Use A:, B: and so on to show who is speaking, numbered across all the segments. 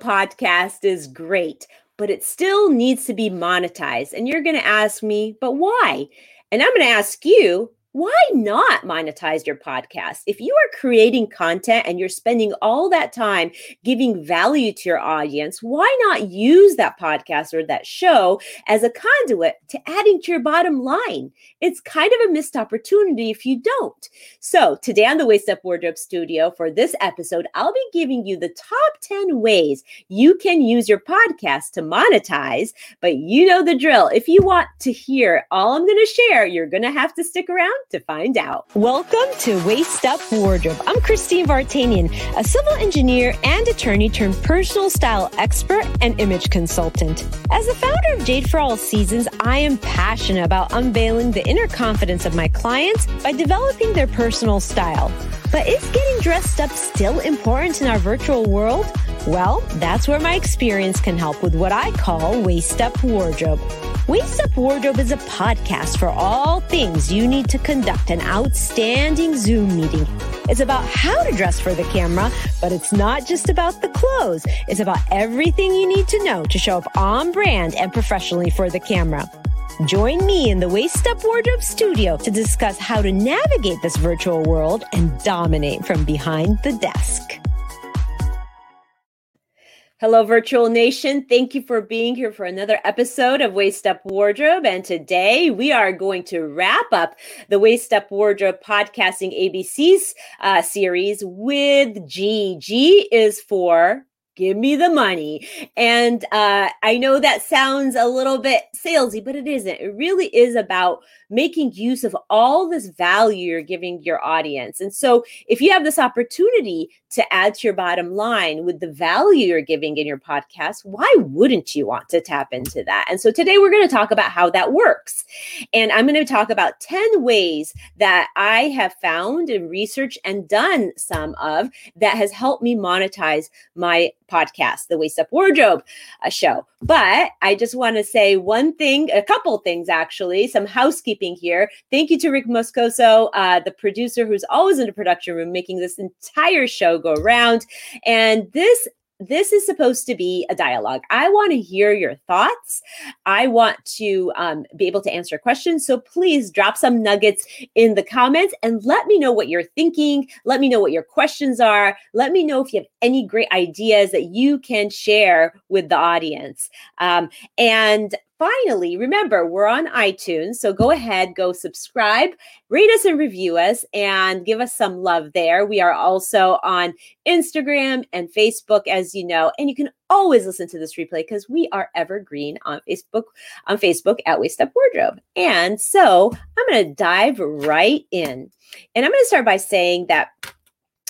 A: podcast is great, but it still needs to be monetized. And you're going to ask me, but why? And I'm going to ask you, why not monetize your podcast? If you are creating content and you're spending all that time giving value to your audience, why not use that podcast or that show as a conduit to adding to your bottom line? It's kind of a missed opportunity if you don't. So, today on the Waist Up Wardrobe Studio for this episode, I'll be giving you the top 10 ways you can use your podcast to monetize. But you know the drill. If you want to hear all I'm going to share, you're going to have to stick around to find out. Welcome to Waist Up Wardrobe. I'm Christine Vartanian, a civil engineer and attorney turned personal style expert and image consultant. As the founder of Jade for All Seasons, I am passionate about unveiling the inner confidence of my clients by developing their personal style. But is getting dressed up still important in our virtual world? Well, that's where my experience can help with what I call Waist Up Wardrobe. Waist Up Wardrobe is a podcast for all things you need to conduct an outstanding Zoom meeting. It's about how to dress for the camera, but it's not just about the clothes. It's about everything you need to know to show up on brand and professionally for the camera. Join me in the Waist Up Wardrobe studio to discuss how to navigate this virtual world and dominate from behind the desk. Hello, Virtual Nation. Thank you for being here for another episode of Waist Up Wardrobe. And today we are going to wrap up the Waist Up Wardrobe podcasting ABCs uh, series with G. G is for give me the money. And uh, I know that sounds a little bit salesy, but it isn't. It really is about making use of all this value you're giving your audience. And so, if you have this opportunity to add to your bottom line with the value you're giving in your podcast, why wouldn't you want to tap into that? And so, today we're going to talk about how that works. And I'm going to talk about 10 ways that I have found and researched and done some of that has helped me monetize my podcast, the Waist Up Wardrobe uh, show. But I just want to say one thing, a couple things actually, some housekeeping here. Thank you to Rick Moscoso, uh, the producer who's always in the production room, making this entire show go round. And this this is supposed to be a dialogue. I want to hear your thoughts. I want to um, be able to answer questions. So please drop some nuggets in the comments and let me know what you're thinking. Let me know what your questions are. Let me know if you have any great ideas that you can share with the audience. Um, and finally, remember, we're on iTunes. So go ahead, go subscribe, rate us and review us, and give us some love there. We are also on Instagram and Facebook, as you know, and you can always listen to this replay because we are evergreen on Facebook, on Facebook at Waist Up Wardrobe. And so I'm going to dive right in. And I'm going to start by saying that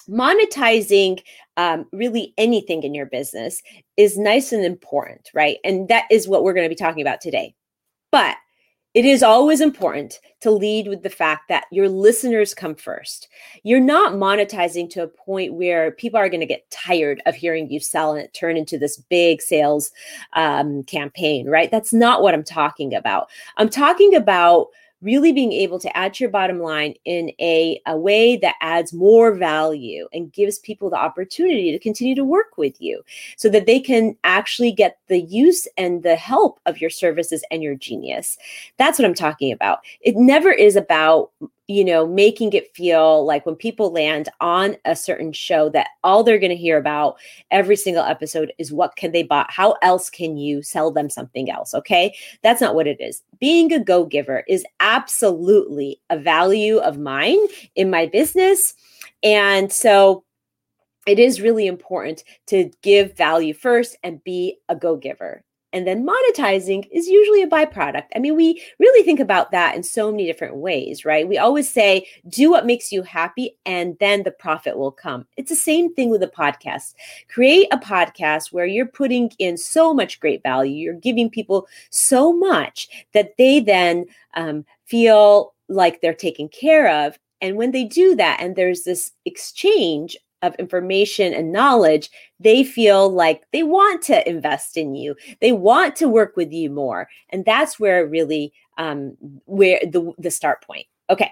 A: monetizing um, really anything in your business is nice and important, right? And that is what we're going to be talking about today. But it is always important to lead with the fact that your listeners come first. You're not monetizing to a point where people are going to get tired of hearing you sell and it turn into this big sales um, campaign, right? That's not what I'm talking about. I'm talking about really being able to add to your bottom line in a, a way that adds more value and gives people the opportunity to continue to work with you so that they can actually get the use and the help of your services and your genius. That's what I'm talking about. It never is about you know, making it feel like when people land on a certain show that all they're going to hear about every single episode is what can they buy? How else can you sell them something else? Okay. That's not what it is. Being a go giver is absolutely a value of mine in my business. And so it is really important to give value first and be a go giver. And then monetizing is usually a byproduct. I mean, we really think about that in so many different ways, right? We always say, do what makes you happy, and then the profit will come. It's the same thing with a podcast. Create a podcast where you're putting in so much great value, you're giving people so much that they then um, feel like they're taken care of. And when they do that, and there's this exchange of information and knowledge, they feel like they want to invest in you. They want to work with you more. And that's where really um, where the, the start point. Okay.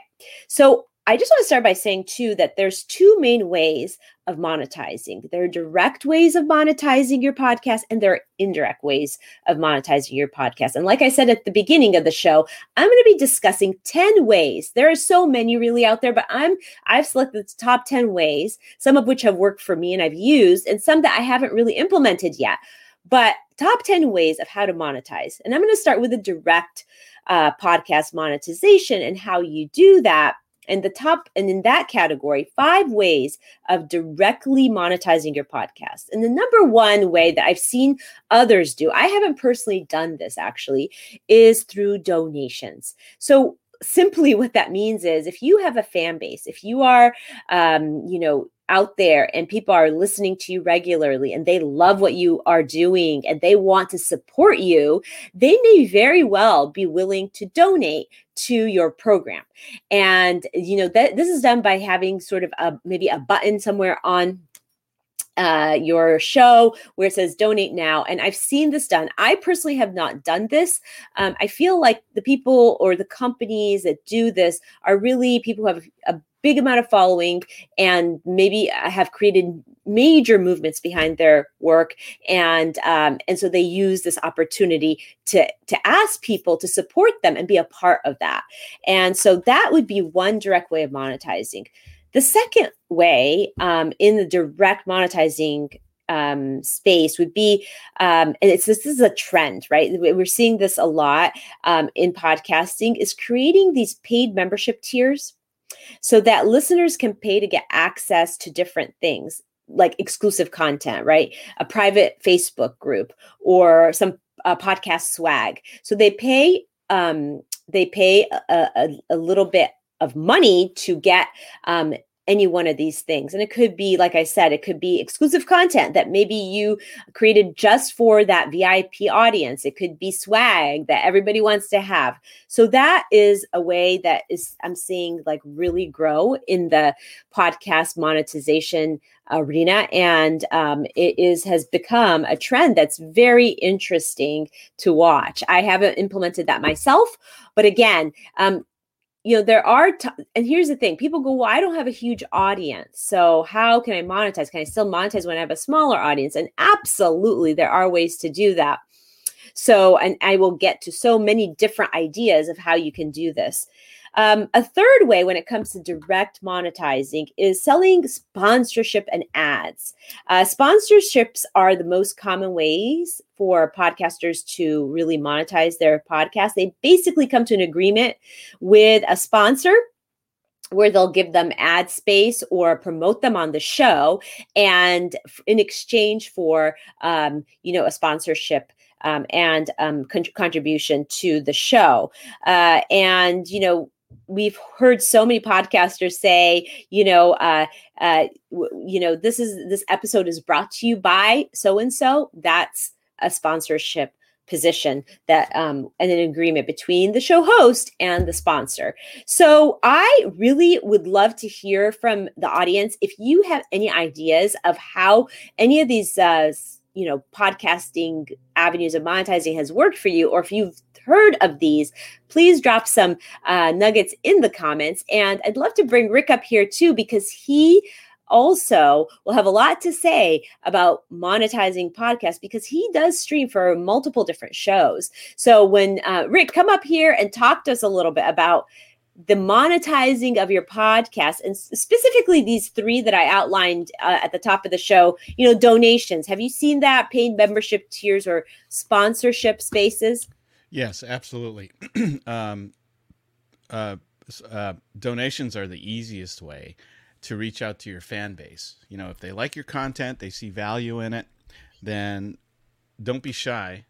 A: So I just want to start by saying too that there's two main ways of monetizing. There are direct ways of monetizing your podcast, and there are indirect ways of monetizing your podcast. And like I said at the beginning of the show, I'm going to be discussing 10 ways. There are so many really out there, but I'm I've selected the top 10 ways, some of which have worked for me and I've used, and some that I haven't really implemented yet. But top 10 ways of how to monetize. And I'm going to start with the direct uh, podcast monetization and how you do that and the top and in that category five ways of directly monetizing your podcast. And the number one way that i've seen others do i haven't personally done this actually is through donations. So simply what that means is if you have a fan base if you are um, you know out there and people are listening to you regularly and they love what you are doing and they want to support you, they may very well be willing to donate to your program. And you know that this is done by having sort of a maybe a button somewhere on uh, your show where it says donate now. And I've seen this done. I personally have not done this. Um, I feel like the people or the companies that do this are really people who have a big amount of following and maybe have created major movements behind their work and um, and so they use this opportunity to to ask people to support them and be a part of that and so that would be one direct way of monetizing the second way um, in the direct monetizing um, space would be, um, and it's this is a trend, right? We're seeing this a lot um, in podcasting. Is creating these paid membership tiers so that listeners can pay to get access to different things like exclusive content, right? A private Facebook group or some uh, podcast swag. So they pay um, they pay a, a, a, little bit of money to get um, any one of these things. And it could be, like I said, it could be exclusive content that maybe you created just for that VIP audience. It could be swag that everybody wants to have. So that is a way that is, I'm seeing like really grow in the podcast monetization arena and um, it is has become a trend that's very interesting to watch i haven't implemented that myself but again um, you know there are t- and here's the thing people go well i don't have a huge audience so how can i monetize? Can i still monetize when i have a smaller audience? And absolutely there are ways to do that. So and i will get to so many different ideas of how you can do this um, a third way when it comes to direct monetizing is selling sponsorship and ads. Uh, sponsorships are the most common ways for podcasters to really monetize their podcast. They basically come to an agreement with a sponsor where they'll give them ad space or promote them on the show and in exchange for um, you know a sponsorship um, and um, con- contribution to the show uh, and you know we've heard so many podcasters say, you know, uh, uh, w- you know, this is this episode is brought to you by so and so. That's a sponsorship position that um, and an agreement between the show host and the sponsor. So I really would love to hear from the audience if you have any ideas of how any of these uh, you know podcasting avenues of monetizing has worked for you or if you've heard of these, please drop some uh, nuggets in the comments. And I'd love to bring Rick up here too, because he also will have a lot to say about monetizing podcasts because he does stream for multiple different shows. So when uh, Rick, come up here and talk to us a little bit about the monetizing of your podcast and specifically these three that i outlined uh, at the top of the show you know donations have you seen that paid membership tiers or sponsorship spaces
B: Yes, absolutely. um, uh, uh, donations are the easiest way to reach out to your fan base. You know, if they like your content, they see value in it, then don't be shy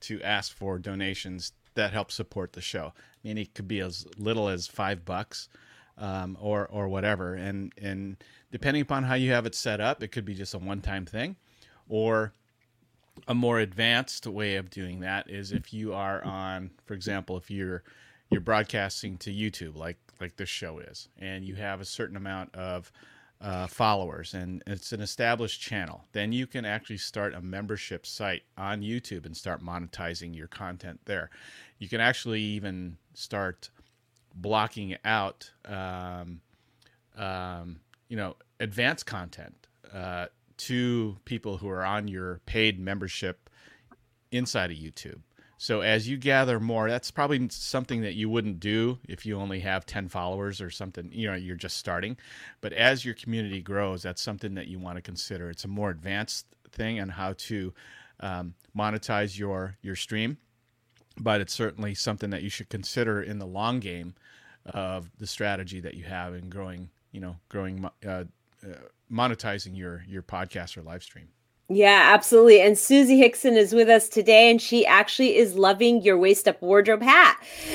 B: to ask for donations that help support the show. I mean, it could be as little as five bucks. Um, or or whatever, and and depending upon how you have it set up, it could be just a one time thing, or a more advanced way of doing that is if you are on, for example, if you're you're broadcasting to YouTube like like this show is, and you have a certain amount of uh, followers and it's an established channel, then you can actually start a membership site on YouTube and start monetizing your content there. You can actually even start blocking out, um, um, you know, advanced content uh, to people who are on your paid membership inside of YouTube. So as you gather more, that's probably something that you wouldn't do if you only have 10 followers or something, you know, you're just starting. But as your community grows, that's something that you want to consider. It's a more advanced thing on how to um, monetize your your stream, but it's certainly something that you should consider in the long game of the strategy that you have in growing, you know, growing, uh, uh, monetizing your your podcast or live stream.
A: Yeah, absolutely. And Susie Hickson is with us today, and she actually is loving your waist up wardrobe hat.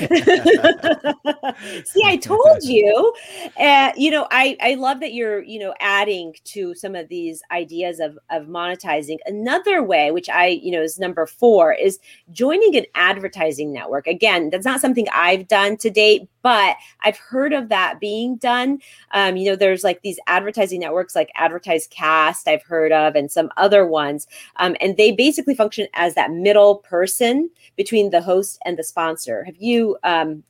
A: See, I told you. Uh, you know, I I love that you're you know adding to some of these ideas of of monetizing. Another way, which I you know is number four, is joining an advertising network. Again, that's not something I've done to date, but I've heard of that being done. Um, you know, there's like these advertising networks like AdvertiseCast. I've heard of, and some other ones. Um, and they basically function as that middle person between the host and the sponsor. Have you um,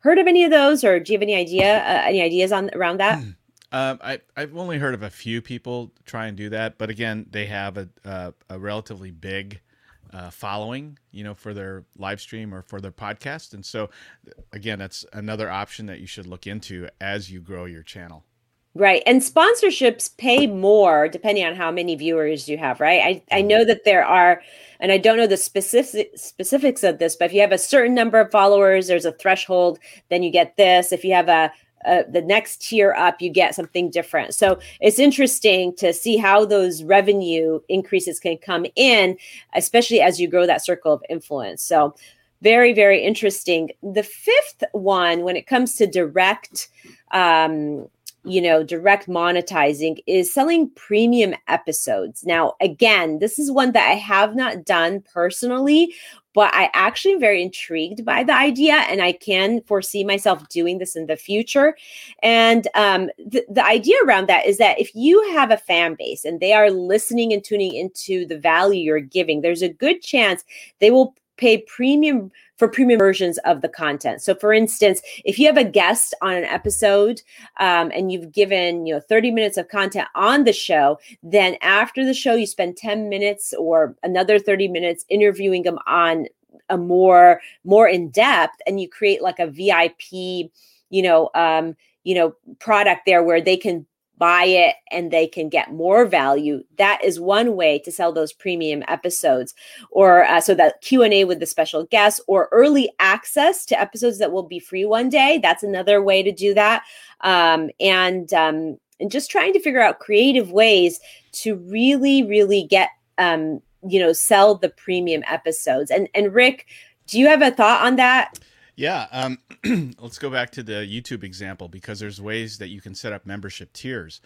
A: heard of any of those, or do you have any idea, uh, any ideas on around that? Hmm.
B: Um, I, I've only heard of a few people try and do that, but again, they have a, a, a relatively big uh, following, you know, for their live stream or for their podcast. And so, again, that's another option that you should look into as you grow your channel.
A: Right. And sponsorships pay more depending on how many viewers you have, right? I, I know that there are, and I don't know the specific specifics of this, but if you have a certain number of followers, there's a threshold, then you get this. If you have a, a the next tier up, you get something different. So it's interesting to see how those revenue increases can come in, especially as you grow that circle of influence. So very, very interesting. The fifth one, when it comes to direct um, you know, direct monetizing is selling premium episodes. Now, again, this is one that I have not done personally, but I actually am very intrigued by the idea and I can foresee myself doing this in the future. And um, the, the idea around that is that if you have a fan base and they are listening and tuning into the value you're giving, there's a good chance they will pay premium for premium versions of the content. So, for instance, if you have a guest on an episode um, and you've given you know 30 minutes of content on the show, then after the show you spend 10 minutes or another 30 minutes interviewing them on a more more in depth, and you create like a VIP, you know, um, you know, product there where they can buy it and they can get more value. That is one way to sell those premium episodes or uh, so that q&a with the special guests or early access to episodes that will be free one day. That's another way to do that. Um, and um, and just trying to figure out creative ways to really really get um, you know sell the premium episodes. And and rick do you have a thought on that
B: yeah, um, let's go back to the YouTube example because there's ways that you can set up membership tiers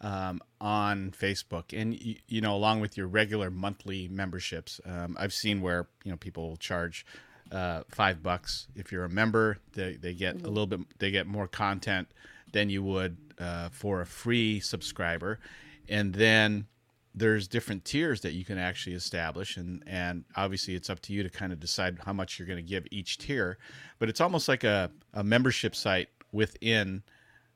B: um, on Facebook, and you, you, know, along with your regular monthly memberships. Um, I've seen where you know people will charge uh, five bucks if you're a member. They they get mm-hmm. a little bit, they get more content than you would uh, for a free subscriber, and then there's different tiers that you can actually establish and and obviously it's up to you to kind of decide how much you're going to give each tier but it's almost like a, a membership site within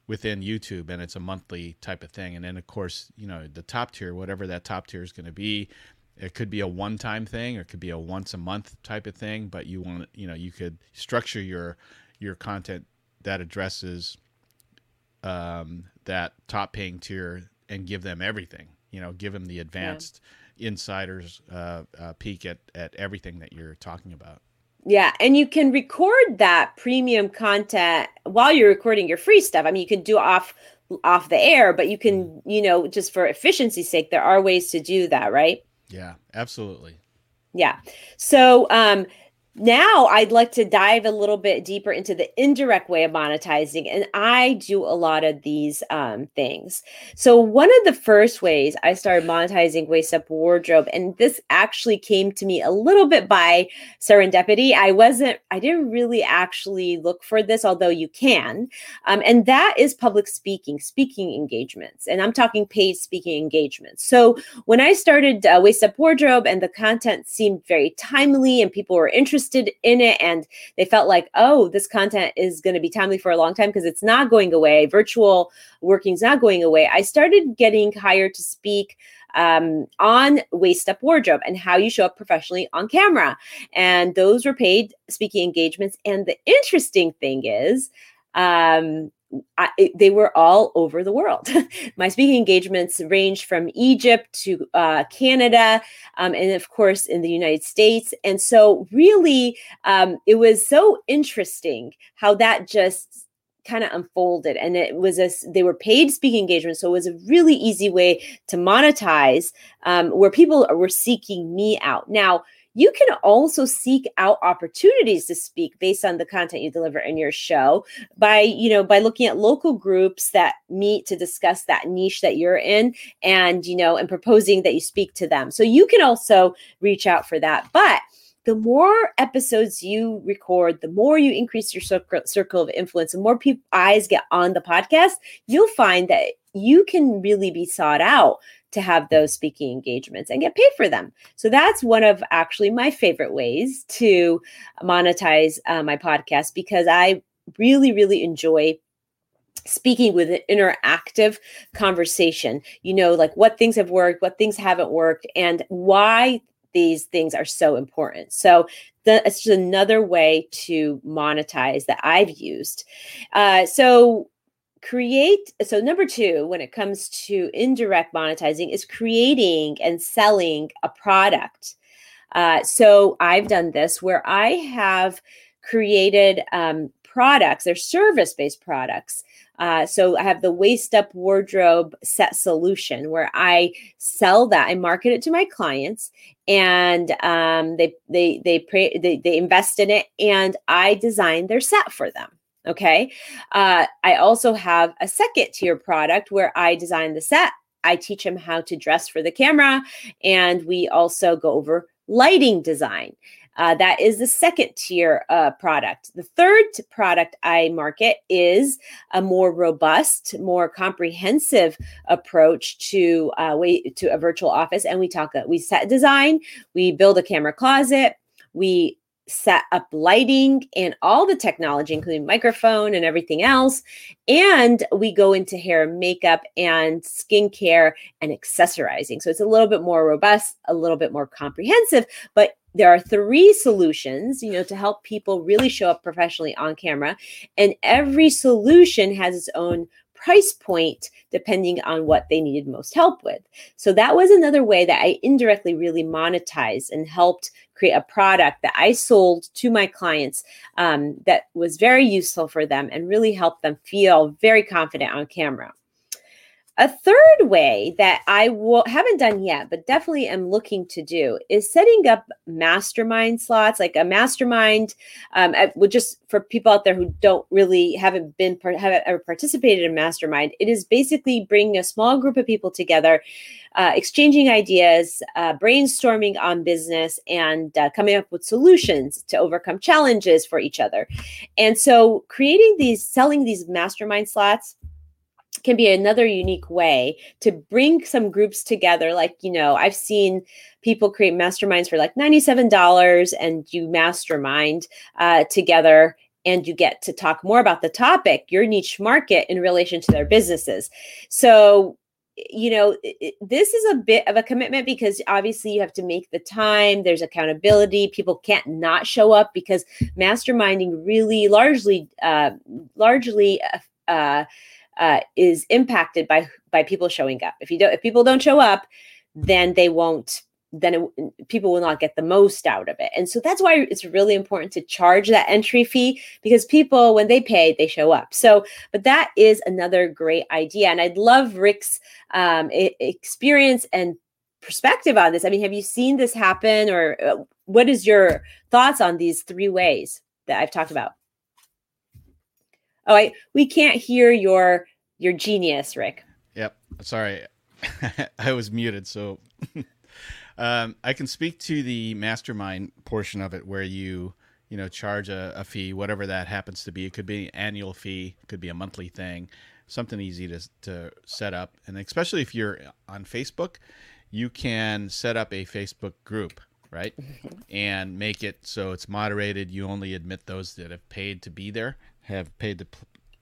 B: within youtube and it's a monthly type of thing and then of course you know the top tier whatever that top tier is going to be it could be a one time thing or it could be a once a month type of thing but you want you know you could structure your your content that addresses um, that top paying tier and give them everything you know, give them the advanced yeah. insiders uh, uh, peek at, at everything that you're talking about.
A: Yeah, and you can record that premium content while you're recording your free stuff. I mean, you can do off off the air, but you can, mm-hmm. you know, just for efficiency's sake, there are ways to do that, right?
B: Yeah, absolutely.
A: Yeah. So, um, now I'd like to dive a little bit deeper into the indirect way of monetizing. And I do a lot of these um, things. So, one of the first ways I started monetizing Waist Up Wardrobe, and this actually came to me a little bit by serendipity. I wasn't, I didn't really actually look for this, although you can. Um, and that is public speaking, speaking engagements. And I'm talking paid speaking engagements. So, when I started uh, Waist Up Wardrobe and the content seemed very timely and people were interested, interested in it and they felt like, oh, this content is going to be timely for a long time because it's not going away. Virtual working is not going away. I started getting hired to speak um, on Waist Up Wardrobe and how you show up professionally on camera. And those were paid speaking engagements. And the interesting thing is, um, I, they were all over the world. My speaking engagements ranged from Egypt to uh, Canada, um, and of course in the United States. And so, really, um, it was so interesting how that just kind of unfolded and it was a they were paid speaking engagements so it was a really easy way to monetize um, where people were seeking me out now you can also seek out opportunities to speak based on the content you deliver in your show by you know by looking at local groups that meet to discuss that niche that you're in and you know and proposing that you speak to them. So you can also reach out for that. But the more episodes you record, the more you increase your circle, of influence, the more people eyes get on the podcast, you'll find that you can really be sought out to have those speaking engagements and get paid for them. So that's one of actually my favorite ways to monetize uh, my podcast because I really, really enjoy speaking with an interactive conversation you know like what things have worked what things haven't worked and why these things are so important. So that's just another way to monetize that I've used. Uh, so create so number two when it comes to indirect monetizing is creating and selling a product uh, so i've done this where i have created um, products they're service-based products uh, so I have the waist up wardrobe set solution where I sell that. I market it to my clients, and um, they they they, pray, they they invest in it, and I design their set for them. Okay. Uh, I also have a second tier product where I design the set. I teach them how to dress for the camera, and we also go over lighting design. Uh, that is the second tier uh, product. The third product I market is a more robust, more comprehensive approach to uh, to a virtual office, and we talk. Uh, we set design, we build a camera closet, we set up lighting and all the technology, including microphone and everything else. And we go into hair makeup and skincare and accessorizing. So it's a little bit more robust, a little bit more comprehensive, but there are three solutions you know to help people really show up professionally on camera and every solution has its own price point depending on what they needed most help with. So that was another way that i indirectly really monetized and helped create a product that i sold to my clients um, that was very useful for them and really helped them feel very confident on camera a third way that I will, haven't done yet, but definitely am looking to do is setting up mastermind slots, like a mastermind. Um, I, would just for people out there who don't really haven't been haven't ever participated in mastermind, it is basically bringing a small group of people together, uh, exchanging ideas, uh, brainstorming on business, and uh, coming up with solutions to overcome challenges for each other. And so, creating these, selling these mastermind slots can be another unique way to bring some groups together. Like, you know, I've seen people create masterminds for like $97 and you mastermind uh, together and you get to talk more about the topic, your niche market in relation to their businesses. So, you know, this is a bit of a commitment because obviously you have to make the time, there's accountability. People can't not show up because masterminding really largely, uh, largely, uh, uh is impacted by by people showing up. If you don't, if people don't show up, then they won't. Then it, people will not get the most out of it, and so that's why it's really important to charge that entry fee because people, when they pay, they show up. So, but that is another great idea, and I'd love Rick's um, experience and perspective on this. I mean, have you seen this happen, or uh, what is your thoughts on these three ways that I've talked about? Oh, I we can't hear your your genius, Rick.
B: Yep. Sorry. I was muted, so um, I can speak to the mastermind portion of it where you you know charge a, a, fee whatever that happens to be it could be an annual fee it could be a monthly thing something easy to, to set up and especially if you're on facebook you can set up a facebook group right? And make it so it's moderated. You only admit those that have paid to be there, have paid to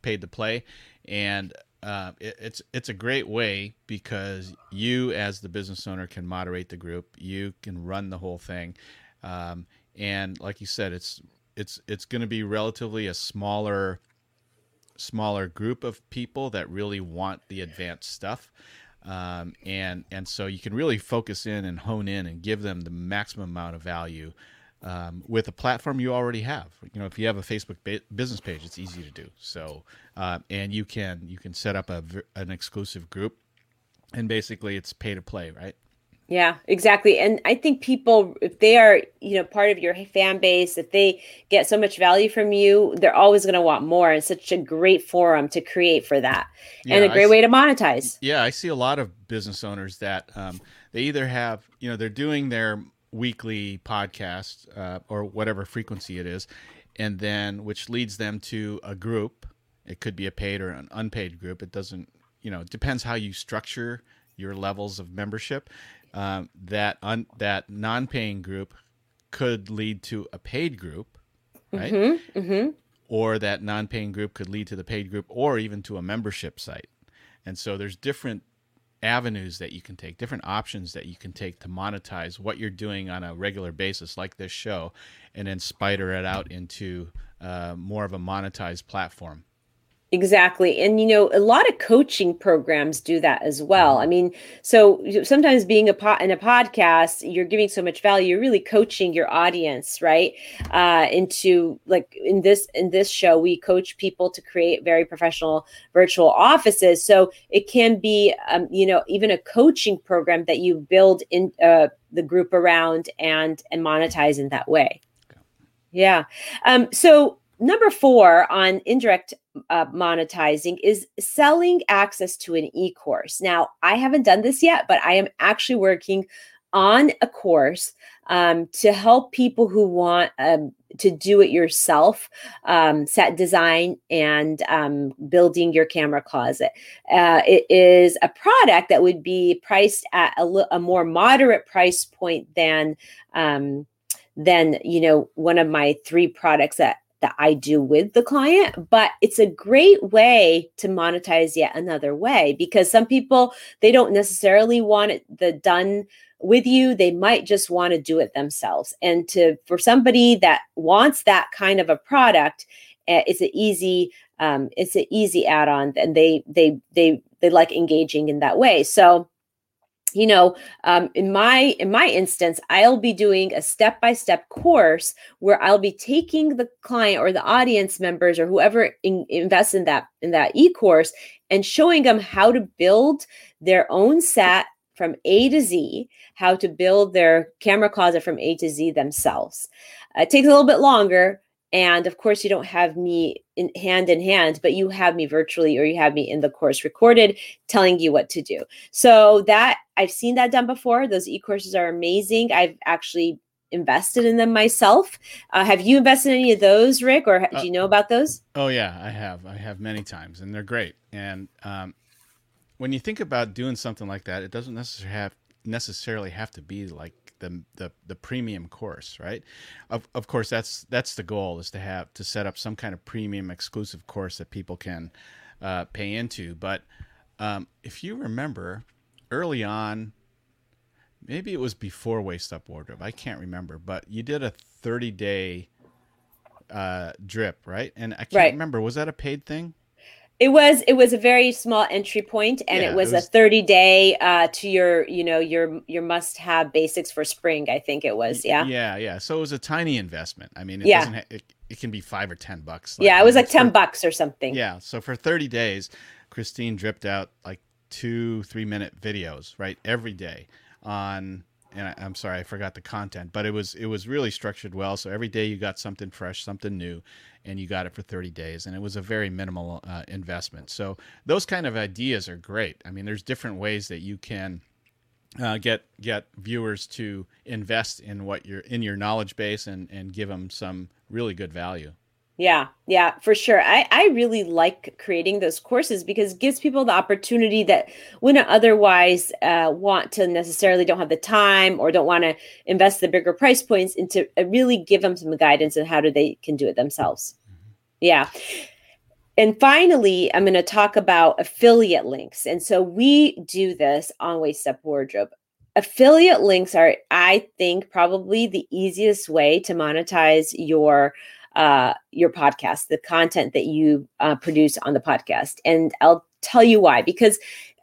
B: paid to play, and uh, it, it's it's a great way because you as the business owner can moderate the group, you can run the whole thing, um, and like you said, it's it's it's going to be relatively a smaller smaller group of people that really want the advanced stuff. Um, and and so you can really focus in and hone in and give them the maximum amount of value um, with a platform you already have. You know, if you have a Facebook ba- business page, it's easy to do. So, uh, and you can you can set up a an exclusive group, and basically it's pay to play, right?
A: Yeah, exactly. And I think people, if they are, you know, part of your fan base, if they get so much value from you, they're always going to want more. It's such a great forum to create for that, yeah, and a great way to monetize.
B: Yeah, I see a lot of business owners that um, they either have, you know, they're doing their weekly podcast uh, or whatever frequency it is, and then which leads them to a group. It could be a paid or an unpaid group. It doesn't, you know, it depends how you structure your levels of membership. Um, that un, that non-paying group could lead to a paid group, right? Mm-hmm, mm-hmm. Or that non-paying group could lead to the paid group, or even to a membership site. And so there's different avenues that you can take, different options that you can take to monetize what you're doing on a regular basis, like this show, and then spider it out into uh, more of a monetized platform.
A: Exactly. And, you know, a lot of coaching programs do that as well. I mean, so sometimes being a pot in a podcast, you're giving so much value, you're really coaching your audience, right? Uh, into like in this, in this show, we coach people to create very professional virtual offices. So it can be, um, you know, even a coaching program that you build in uh, the group around and, and monetize in that way. Yeah. Um, so number four on indirect uh, monetizing is selling access to an e-course. Now i haven't done this yet but i am actually working on a course um, to help people who want um, to do it yourself um, set design and um, building your camera closet. Uh, it is a product that would be priced at a, a more moderate price point than um, than you know one of my three products that that I do with the client, but it's a great way to monetize yet another way because some people they don't necessarily want it the done with you. They might just want to do it themselves. And to for somebody that wants that kind of a product eh, it's an easy um, it's an easy add-on and they they they they like engaging in that way. So you know um, in my in my instance i'll be doing a step-by-step course where i'll be taking the client or the audience members or whoever in, invests in that in that e-course and showing them how to build their own set from a to z how to build their camera closet from a to z themselves. Uh, it takes a little bit longer and of course, you don't have me in hand in hand, but you have me virtually or you have me in the course recorded telling you what to do. So that I've seen that done before. Those e-courses are amazing. I've actually invested in them myself. Uh, have you invested in any of those, Rick, or uh, do you know about those?
B: Oh yeah, I have. I have many times, and they're great. And um, when you think about doing something like that, it doesn't necessarily have necessarily have to be like the the, the premium course, right? Of, of course, that's that's the goal is to have to set up some kind of premium exclusive course that people can uh, pay into. But um, if you remember, early on, maybe it was before Waist Up Wardrobe, I can't remember, but you did a thirty day uh, drip, right? And I can't right. remember was that a paid thing?
A: It was it was a very small entry point, and yeah, it, was it, was a 30 day uh, to your you know your your must have basics for spring. I think it was yeah
B: yeah yeah. So it was a tiny investment. I mean, it yeah. doesn't ha- it, it can be five or ten bucks.
A: Like, yeah, it was like ten for, bucks or something.
B: Yeah, so for 30 days, Christine dripped out like two three minute videos right every day on and I, am sorry I forgot the content, but it was it was really structured well. So every day you got something fresh, something new, and you got it for 30 days and it was a very minimal uh, investment. So those kind of ideas are great. I mean there's different ways that you can uh, get get viewers to invest in what you're in your knowledge base and and give them some really good value
A: Yeah, yeah, for sure. I, I really like creating those courses because it gives people the opportunity that wouldn't otherwise uh, want to necessarily don't have the time or don't want to invest the bigger price points into uh, really give them some guidance on how do they can do it themselves. Mm-hmm. Yeah. And finally, I'm going to talk about affiliate links. And so we do this on Waist Up Wardrobe. Affiliate links are, I think, probably the easiest way to monetize your uh, your podcast, the content that you uh, produce on the podcast. And I'll tell you why because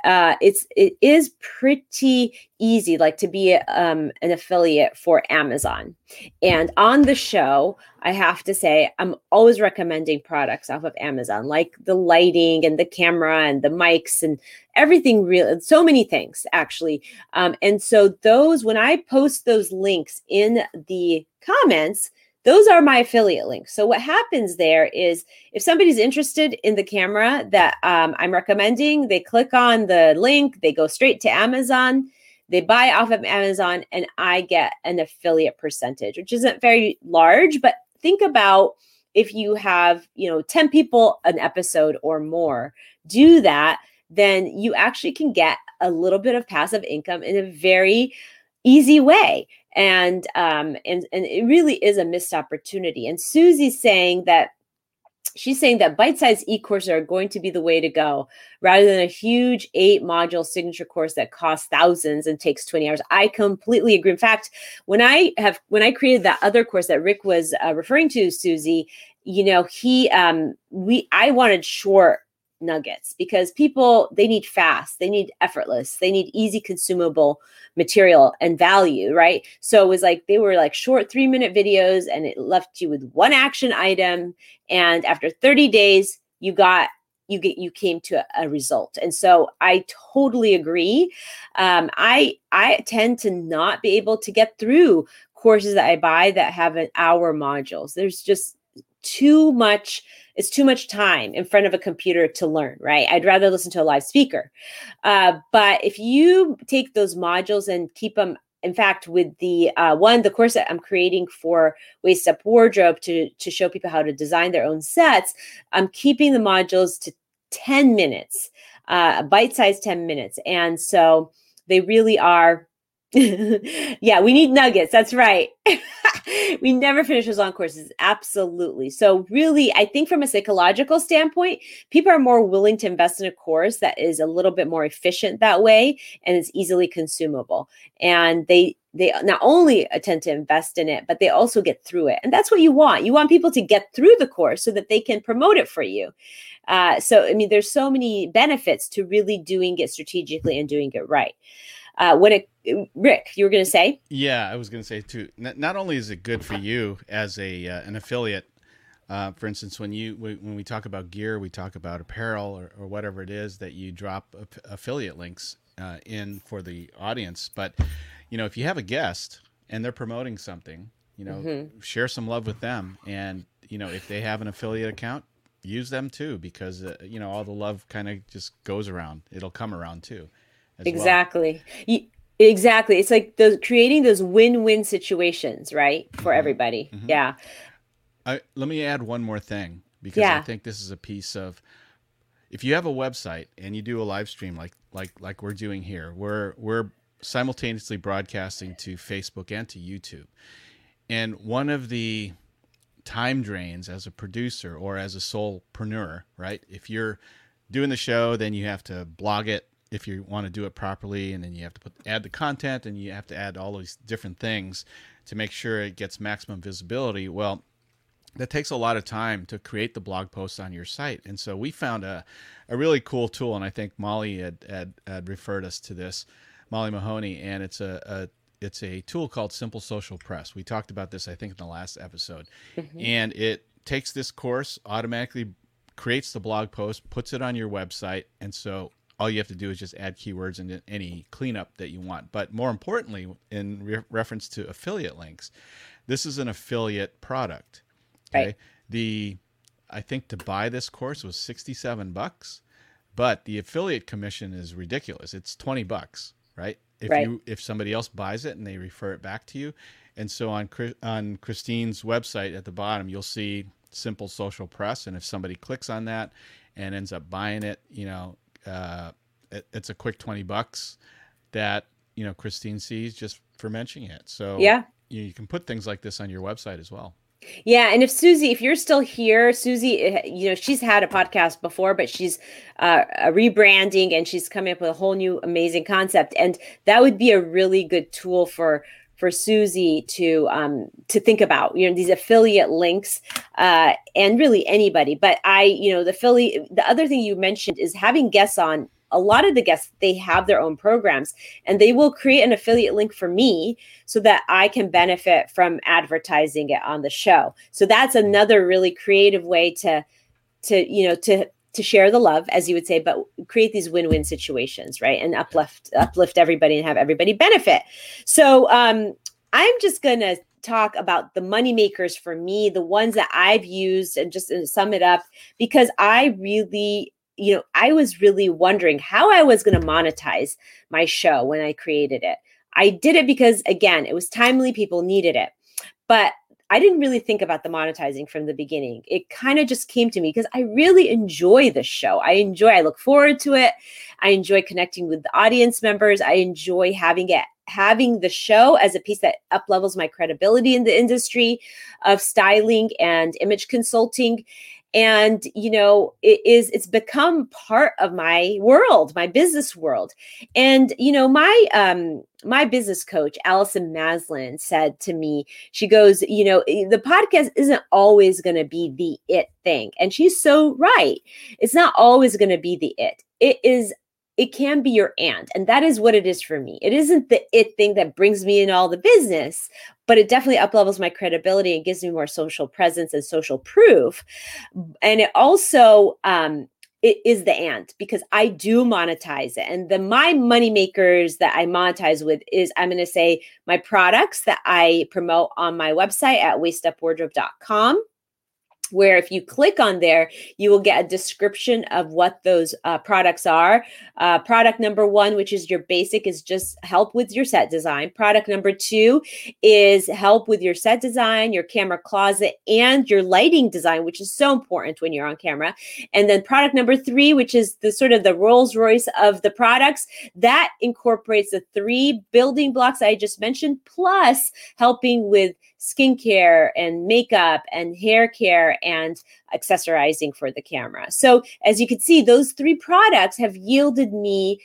A: uh, it's it is pretty easy like to be um, an affiliate for amazon and on the show i have to say i'm always recommending products off of amazon like the lighting and the camera and the mics and everything real so many things actually um, and so those when i post those links in the comments those are my affiliate links. So what happens there is if somebody's interested in the camera that um, I'm recommending, they click on the link, they go straight to Amazon, they buy off of Amazon, and I get an affiliate percentage, which isn't very large, but think about if you have, you know, 10 people an episode or more do that, then you actually can get a little bit of passive income in a very easy way. And um and and it really is a missed opportunity. And susie's saying that she's saying that bite-sized e-courses are going to be the way to go rather than a huge eight module signature course that costs thousands and takes 20 hours. I completely agree. In fact when i have when i created that other course that rick was uh, referring to susie you know he um we i wanted short nuggets because people they need fast they need effortless they need easy consumable material and value right? So it was like they were like short 3 minute videos and it left you with one action item. And after 30 days you got you get you came to a, a result. And so i totally agree. Um, i i tend to not be able to get through courses that i buy that have an hour modules. There's just too much it's too much time in front of a computer to learn right? I'd rather listen to a live speaker. Uh, but if you take those modules and keep them in fact with the uh, one the course that i'm creating for waist up wardrobe to to show people how to design their own sets i'm keeping the modules to 10 minutes uh, a bite size 10 minutes. And so they really are yeah, we need nuggets. That's right. we never finish those long courses. Absolutely. So, really, I think from a psychological standpoint, people are more willing to invest in a course that is a little bit more efficient that way and is easily consumable. And they they not only tend to invest in it, but they also get through it. And that's what you want. You want people to get through the course so that they can promote it for you. Uh, so, I mean, there's so many benefits to really doing it strategically and doing it right. Uh, when it, Rick, you were going to say?
B: Yeah, I was going to say too. Not, not, only is it good for you as a uh, an affiliate, uh, for instance, when you when we talk about gear, we talk about apparel or, or whatever it is that you drop affiliate links uh, in for the audience. But you know, if you have a guest and they're promoting something, you know, mm-hmm. share some love with them, and you know, if they have an affiliate account, use them too because uh, you know all the love kind of just goes around. It'll come around too
A: exactly. Well. exactly. It's like those creating those win-win situations, right, for mm-hmm. everybody. Mm-hmm. Yeah.
B: I, let me add one more thing because yeah. I think this is a piece of if you have a website and you do a live stream like like like we're doing here, we're we're simultaneously broadcasting to Facebook and to YouTube. And one of the time drains as a producer or as a solopreneur, right? If you're doing the show, then you have to blog it, if you want to do it properly and then you have to put add the content and you have to add all these different things to make sure it gets maximum visibility well that takes a lot of time to create the blog posts on your site. And so we found a, a really cool tool and i think molly had, had, had referred us to this molly mahoney and it's a, a it's a tool called simple social press. We talked about this i think in the last episode. Mm-hmm. and it takes this course automatically creates the blog post puts it on your website and so all you have to do is just add keywords and any cleanup that you want. But more importantly, in re- reference to affiliate links, this is an affiliate product. Okay. Right. The I think to buy this course was 67 bucks, but the affiliate commission is ridiculous. It's 20 bucks, right? If right. you if somebody else buys it and they refer it back to you. And so on on Christine's website at the bottom, you'll see simple social press. And if somebody clicks on that and ends up buying it, you know, uh, it, it's a quick 20 bucks that, you know, Christine sees just for mentioning it. So
A: yeah,
B: you, you can put things like this on your website as well.
A: Yeah, and if Susie, if you're still here, Susie, eh, you know she's had a podcast before, but she's uh, rebranding and she's coming up with a whole new amazing concept, and that would be a really good tool for for Susie to um, to think about, you know, these affiliate links, uh, and really anybody. But I, you know, the affiliate. The other thing you mentioned is having guests on. A lot of the guests they have their own programs, and they will create an affiliate link for me so that I can benefit from advertising it on the show. So that's another really creative way to to you know to to share the love as you would say but create these win-win situations right? And uplift uplift everybody and have everybody benefit. So um i'm just gonna talk about the money makers for me the ones that i've used and just sum it up because i really you know i was really wondering how i was going to monetize my show when i created it. I did it because again it was timely people needed it. But I didn't really think about the monetizing from the beginning. It kind of just came to me because I really enjoy the show. I enjoy, I look forward to it. I enjoy connecting with the audience members. I enjoy having it having the show as a piece that up levels my credibility in the industry of styling and image consulting and you know it is it's become part of my world my business world and you know my um my business coach allison maslin said to me she goes you know eh, the podcast isn't always going to be the it thing and she's so right. It's not always going to be the it. It is it can be your aunt. and that is what it is for me. It isn't the it thing that brings me in all the business but it definitely uplevels my credibility and gives me more social presence and social proof. And it also um it is the ant because I do monetize it. And the my money makers that I monetize with is I'm going to say my products that I promote on my website at waistupwardrobe.com where if you click on there, you will get a description of what those uh, products are. Uh, product number one, which is your basic, is just help with your set design. Product number two is help with your set design, your camera closet, and your lighting design, which is so important when you're on camera. And then product number three, which is the sort of the Rolls Royce of the products, that incorporates the three building blocks I just mentioned, plus helping with skincare and makeup and hair care and accessorizing for the camera. So, as you can see, those three products have yielded me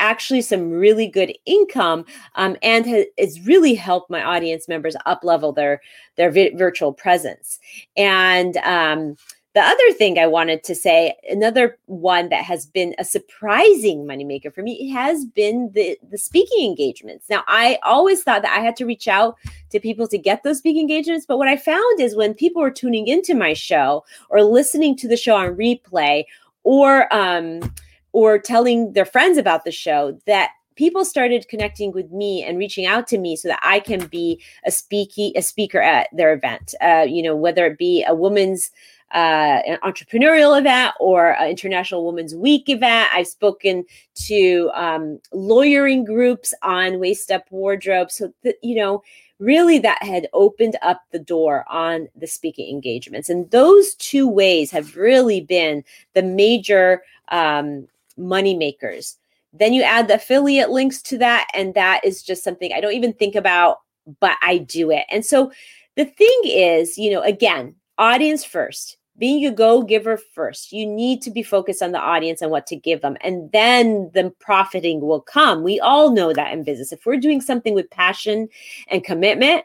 A: actually some really good income um, and has really helped my audience members up level their their vi- virtual presence and um, the other thing I wanted to say, another one that has been a surprising moneymaker for me, has been the, the speaking engagements. Now, I always thought that I had to reach out to people to get those speaking engagements. But what I found is when people were tuning into my show or listening to the show on replay or um, or telling their friends about the show, that people started connecting with me and reaching out to me so that I can be a speaky a speaker at their event. Uh, you know, whether it be a woman's uh, an entrepreneurial event or an International Women's Week event. I've spoken to um, lawyering groups on waist up wardrobe. So, that, you know, really that had opened up the door on the speaking engagements. And those two ways have really been the major um, money makers. Then you add the affiliate links to that, and that is just something I don't even think about, but I do it. And so the thing is, you know, again, audience first being a go giver first. You need to be focused on the audience and what to give them. And then the profiting will come. We all know that in business. If we're doing something with passion and commitment,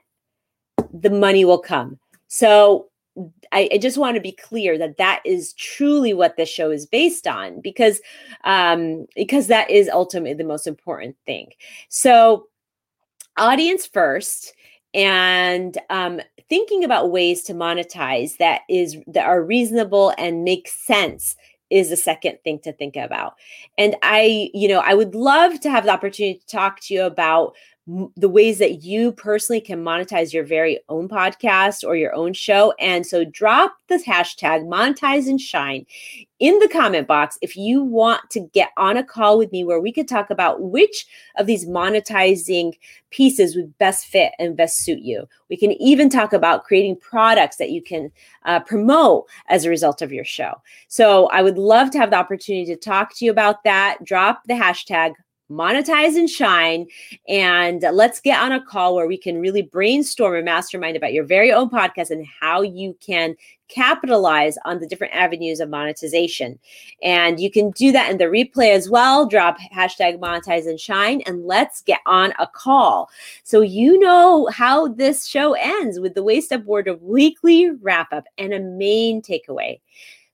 A: the money will come. So I, I just want to be clear that that is truly what this show is based on because um, because that is ultimately the most important thing. So audience first and um, thinking about ways to monetize that is that are reasonable and make sense is the second thing to think about. And I, you know, I would love to have the opportunity to talk to you about the ways that you personally can monetize your very own podcast or your own show. And so drop the hashtag monetize and shine in the comment box if you want to get on a call with me where we could talk about which of these monetizing pieces would best fit and best suit you. We can even talk about creating products that you can uh, promote as a result of your show. So I would love to have the opportunity to talk to you about that. Drop the hashtag monetize and shine. And let's get on a call where we can really brainstorm and mastermind about your very own podcast and how you can capitalize on the different avenues of monetization. And you can do that in the replay as well. Drop hashtag monetize and shine and let's get on a call. So you know how this show ends with the Waist Up of weekly wrap up and a main takeaway.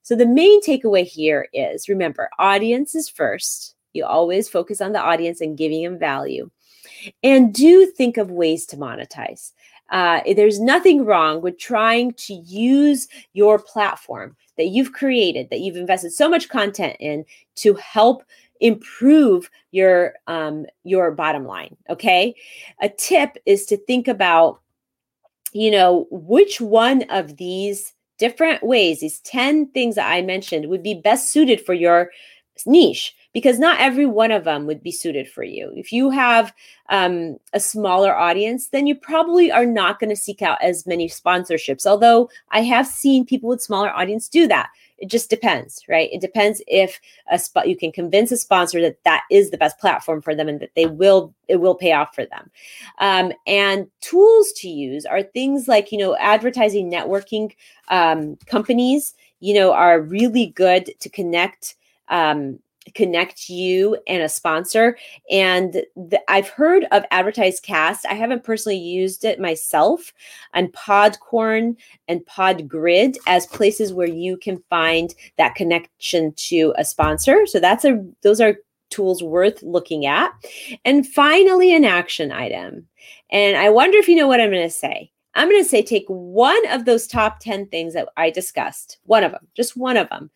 A: So the main takeaway here is remember, audience is first you always focus on the audience and giving them value. And do think of ways to monetize. Uh, there's nothing wrong with trying to use your platform that you've created, that you've invested so much content in to help improve your um, your bottom line. Okay, a tip is to think about, you know, which one of these different ways, these ten things that I mentioned, would be best suited for your niche because not every one of them would be suited for you. If you have um, a smaller audience, then you probably are not going to seek out as many sponsorships. Although I have seen people with smaller audience do that. It just depends, right? It depends if a spot you can convince a sponsor that that is the best platform for them and that they will it will pay off for them. Um, and tools to use are things like you know advertising networking um, companies. You know are really good to connect um, connect you and a sponsor. And the, I've heard of AdvertiseCast. I haven't personally used it myself, and Podcorn and Podgrid as places where you can find that connection to a sponsor. So that's a those are tools worth looking at. And finally, an action item. And I wonder if you know what I'm going to say. I'm going to say take one of those top 10 things that I discussed, one of them, just one of them,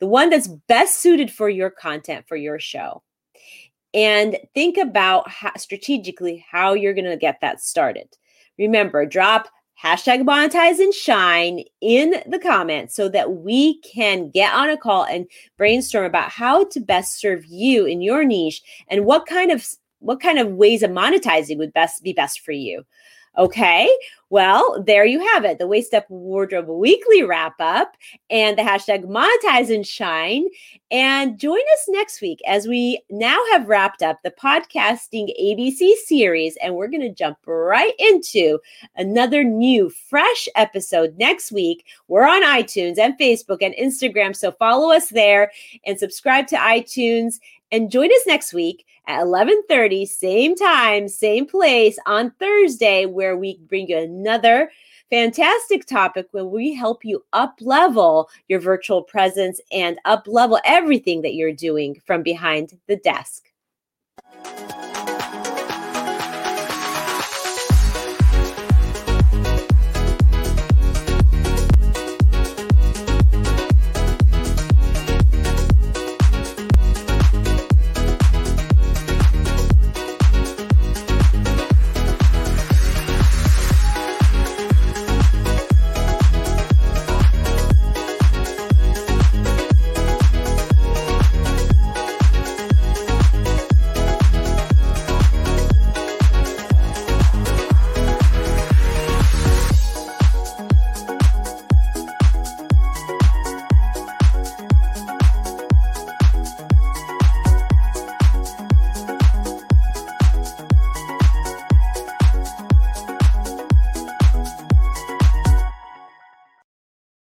A: the one that's best suited for your content for your show. And think about how, strategically how you're going to get that started. Remember, drop hashtag monetize and shine in the comments so that we can get on a call and brainstorm about how to best serve you in your niche and what kind of what kind of ways of monetizing would best be best for you Okay. Well, there you have it. The Waist Up Wardrobe Weekly wrap up and the hashtag monetize and shine. And join us next week as we now have wrapped up the podcasting ABC series. And we're going to jump right into another new, fresh episode next week. We're on iTunes and Facebook and Instagram. So follow us there and subscribe to iTunes and join us next week at 11:30, same time, same place on Thursday, where we bring you another fantastic topic where we help you up level your virtual presence and up level everything that you're doing from behind the desk.